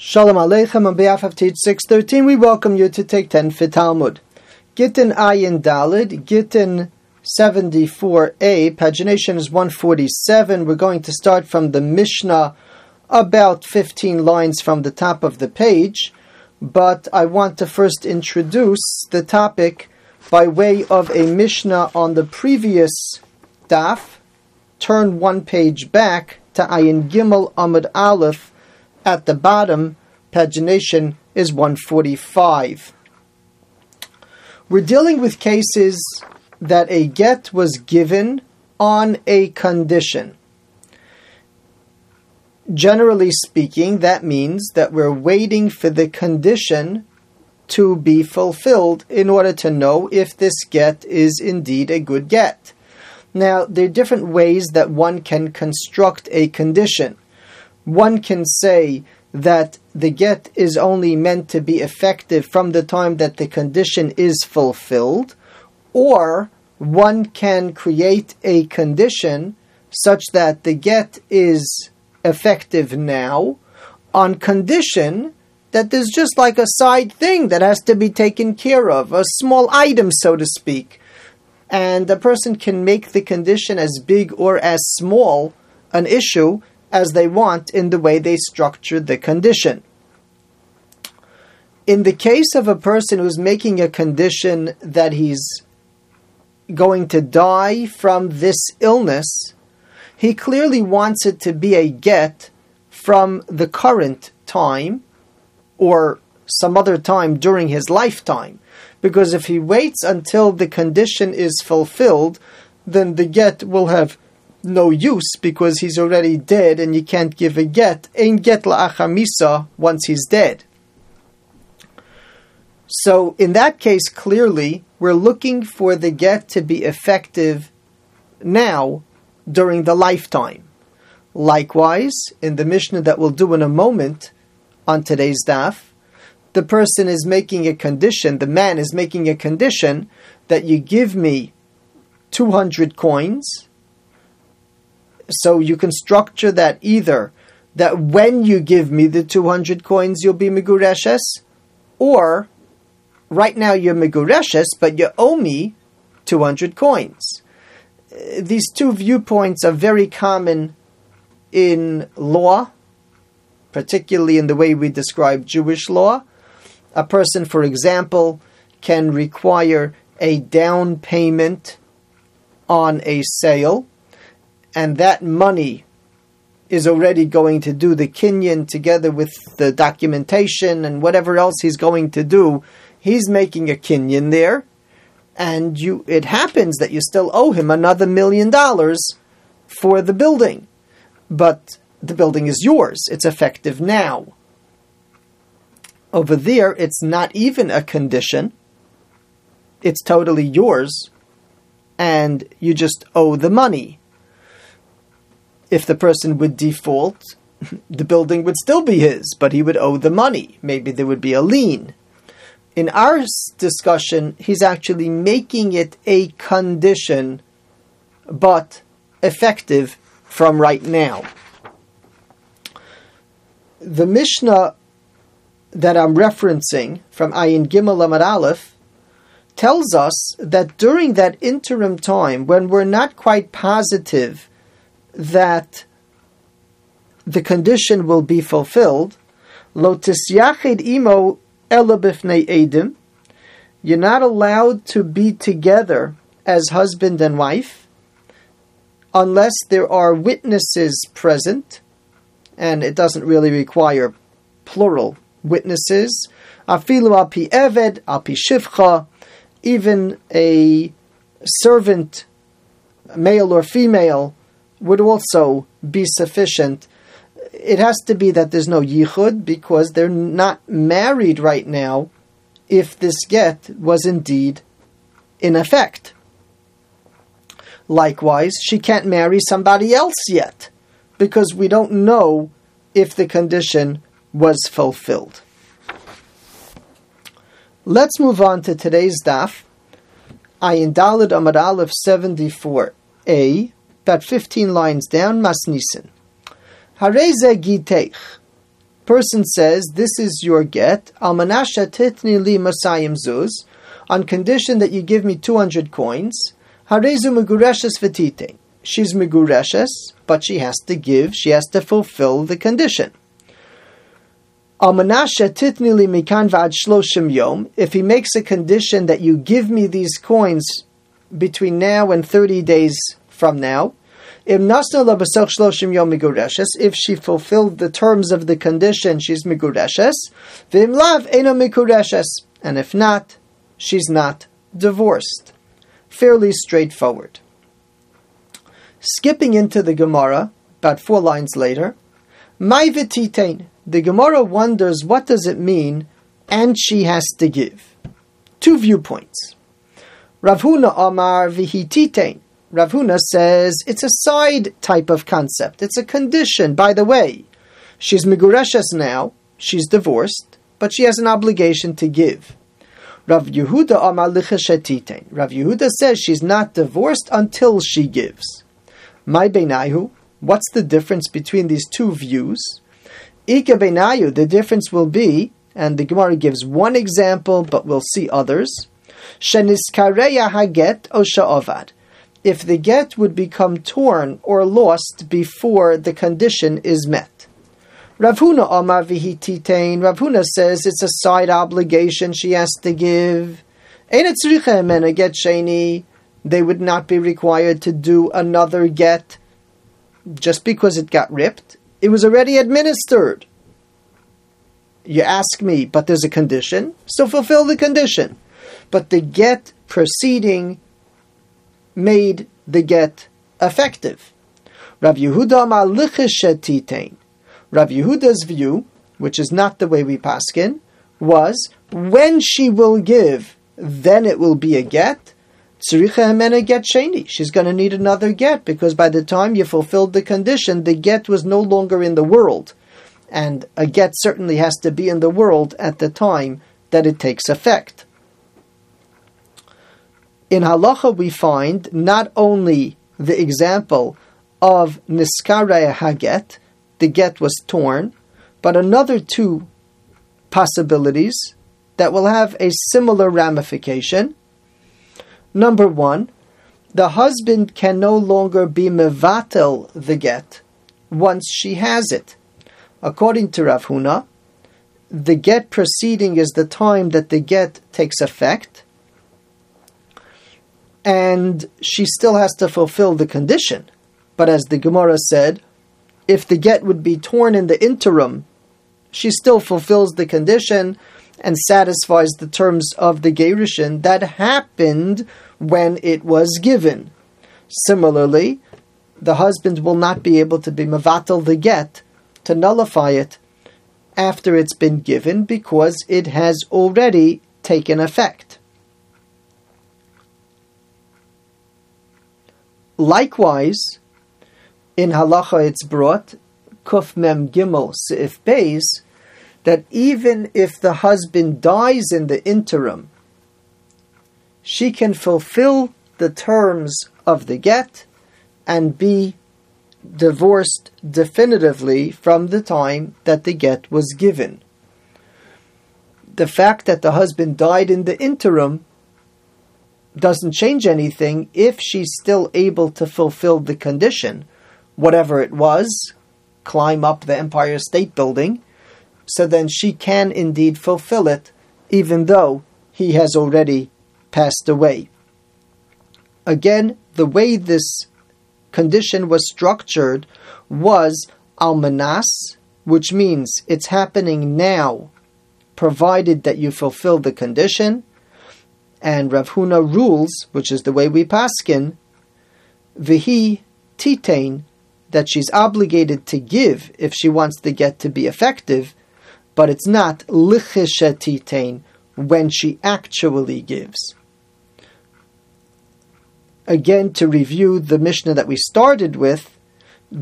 Shalom Aleichem on behalf of Teach 613, we welcome you to take 10 for Talmud. Gittin Ayin Dalid, Gittin 74a, pagination is 147. We're going to start from the Mishnah about 15 lines from the top of the page, but I want to first introduce the topic by way of a Mishnah on the previous daf. Turn one page back to Ayin Gimel Amud Aleph at the bottom, pagination is 145. We're dealing with cases that a get was given on a condition. Generally speaking, that means that we're waiting for the condition to be fulfilled in order to know if this get is indeed a good get. Now, there are different ways that one can construct a condition one can say that the get is only meant to be effective from the time that the condition is fulfilled, or one can create a condition such that the get is effective now on condition that there's just like a side thing that has to be taken care of, a small item, so to speak. And a person can make the condition as big or as small an issue as they want in the way they structure the condition. In the case of a person who's making a condition that he's going to die from this illness, he clearly wants it to be a get from the current time or some other time during his lifetime. Because if he waits until the condition is fulfilled, then the get will have no use because he's already dead and you can't give a get. Ain't get la'achamisa once he's dead. So in that case, clearly, we're looking for the get to be effective now during the lifetime. Likewise, in the Mishnah that we'll do in a moment on today's daf, the person is making a condition, the man is making a condition that you give me 200 coins so you can structure that either that when you give me the 200 coins, you'll be Megureshes, or right now you're Megureshes, but you owe me 200 coins. These two viewpoints are very common in law, particularly in the way we describe Jewish law. A person, for example, can require a down payment on a sale and that money is already going to do the kinyan together with the documentation and whatever else he's going to do, he's making a kinyan there, and you it happens that you still owe him another million dollars for the building. But the building is yours. It's effective now. Over there, it's not even a condition. It's totally yours, and you just owe the money if the person would default, the building would still be his, but he would owe the money. Maybe there would be a lien. In our discussion, he's actually making it a condition, but effective from right now. The Mishnah that I'm referencing from Ayin Gimel Amar Aleph tells us that during that interim time, when we're not quite positive that the condition will be fulfilled, lo tisyachid imo elabifnei edim, you're not allowed to be together as husband and wife unless there are witnesses present, and it doesn't really require plural witnesses. Afilu api eved, api shivcha, even a servant, male or female, would also be sufficient. It has to be that there's no yichud because they're not married right now if this get was indeed in effect. Likewise, she can't marry somebody else yet because we don't know if the condition was fulfilled. Let's move on to today's daf. Ayin Dalid Amud Aleph 74a about 15 lines down, Masnisen. Hareze giteich. person says, This is your get, Almanasha titni li masayim zuz, on condition that you give me 200 coins, Harezu megureshes vetite. She's megureshes, but she has to give, she has to fulfill the condition. Almanasha titni li mikan vad shloshim yom, if he makes a condition that you give me these coins between now and 30 days from now, if she fulfilled the terms of the condition, she's migureshes. And if not, she's not divorced. Fairly straightforward. Skipping into the Gemara, about four lines later, the Gemara wonders what does it mean, and she has to give. Two viewpoints. Rav Huna Amar vihititain. Rav Huna says it's a side type of concept. It's a condition. By the way, she's Migureshes now, she's divorced, but she has an obligation to give. Rav Yehuda Amar. Rav Yehuda says she's not divorced until she gives. My Beinayu, what's the difference between these two views? Ika Beinayu, the difference will be, and the Gemara gives one example, but we'll see others. Sheniskareya Haget Osha Ovad if the get would become torn or lost before the condition is met. Rav Huna Amar Vihitiin, Rav Huna says it's a side obligation she has to give. Get Sheni, they would not be required to do another get just because it got ripped. It was already administered. You ask me, but there's a condition, so fulfill the condition. But the get proceeding made the get effective. Rav Yehuda. Rav Yehuda's view, which is not the way we paskin, was when she will give, then it will be a get. Tzricha hemena get sheni. She's going to need another get because by the time you fulfilled the condition, the get was no longer in the world, and a get certainly has to be in the world at the time that it takes effect in halacha we find not only the example of niskare haget, the get was torn, but another two possibilities that will have a similar ramification. Number one, the husband can no longer be mevatel the get once she has it. According to Rav Huna, the get proceeding is the time that the get takes effect and she still has to fulfill the condition. But as the Gemara said, if the get would be torn in the interim, she still fulfills the condition and satisfies the terms of the Gerushin that happened when it was given. Similarly, the husband will not be able to be mavatal the get to nullify it after it's been given because it has already taken effect. Likewise, in halacha it's brought kuf mem gimel seif beis that even if the husband dies in the interim, she can fulfill the terms of the get and be divorced definitively from the time that the get was given. The fact that the husband died in the interim doesn't change anything if she's still able to fulfill the condition, whatever it was, climb up the Empire State Building, so then she can indeed fulfill it, even though he has already passed away. Again, the way this condition was structured was almanas, which means it's happening now, provided that you fulfill the condition, and Rav Huna rules, which is the way we paskin, vihi titain, that she's obligated to give if she wants the get to be effective, but it's not lichisha titain when she actually gives. Again, to review the Mishnah that we started with,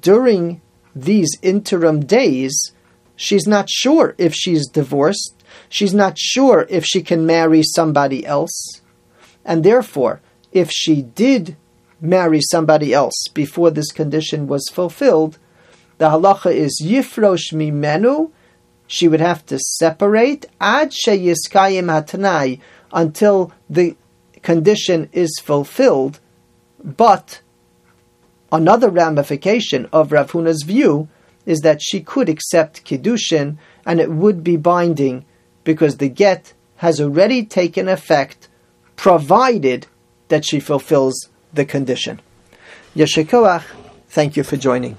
during these interim days, she's not sure if she's divorced she's not sure if she can marry somebody else. And therefore, if she did marry somebody else before this condition was fulfilled, the halacha is yifrosh mimenu she would have to separate ad sheyiskayim hatanai until the condition is fulfilled. But another ramification of Rav Huna's view is that she could accept kiddushin and it would be binding because the get has already taken effect, provided that she fulfills the condition. Yeshikoach, thank you for joining.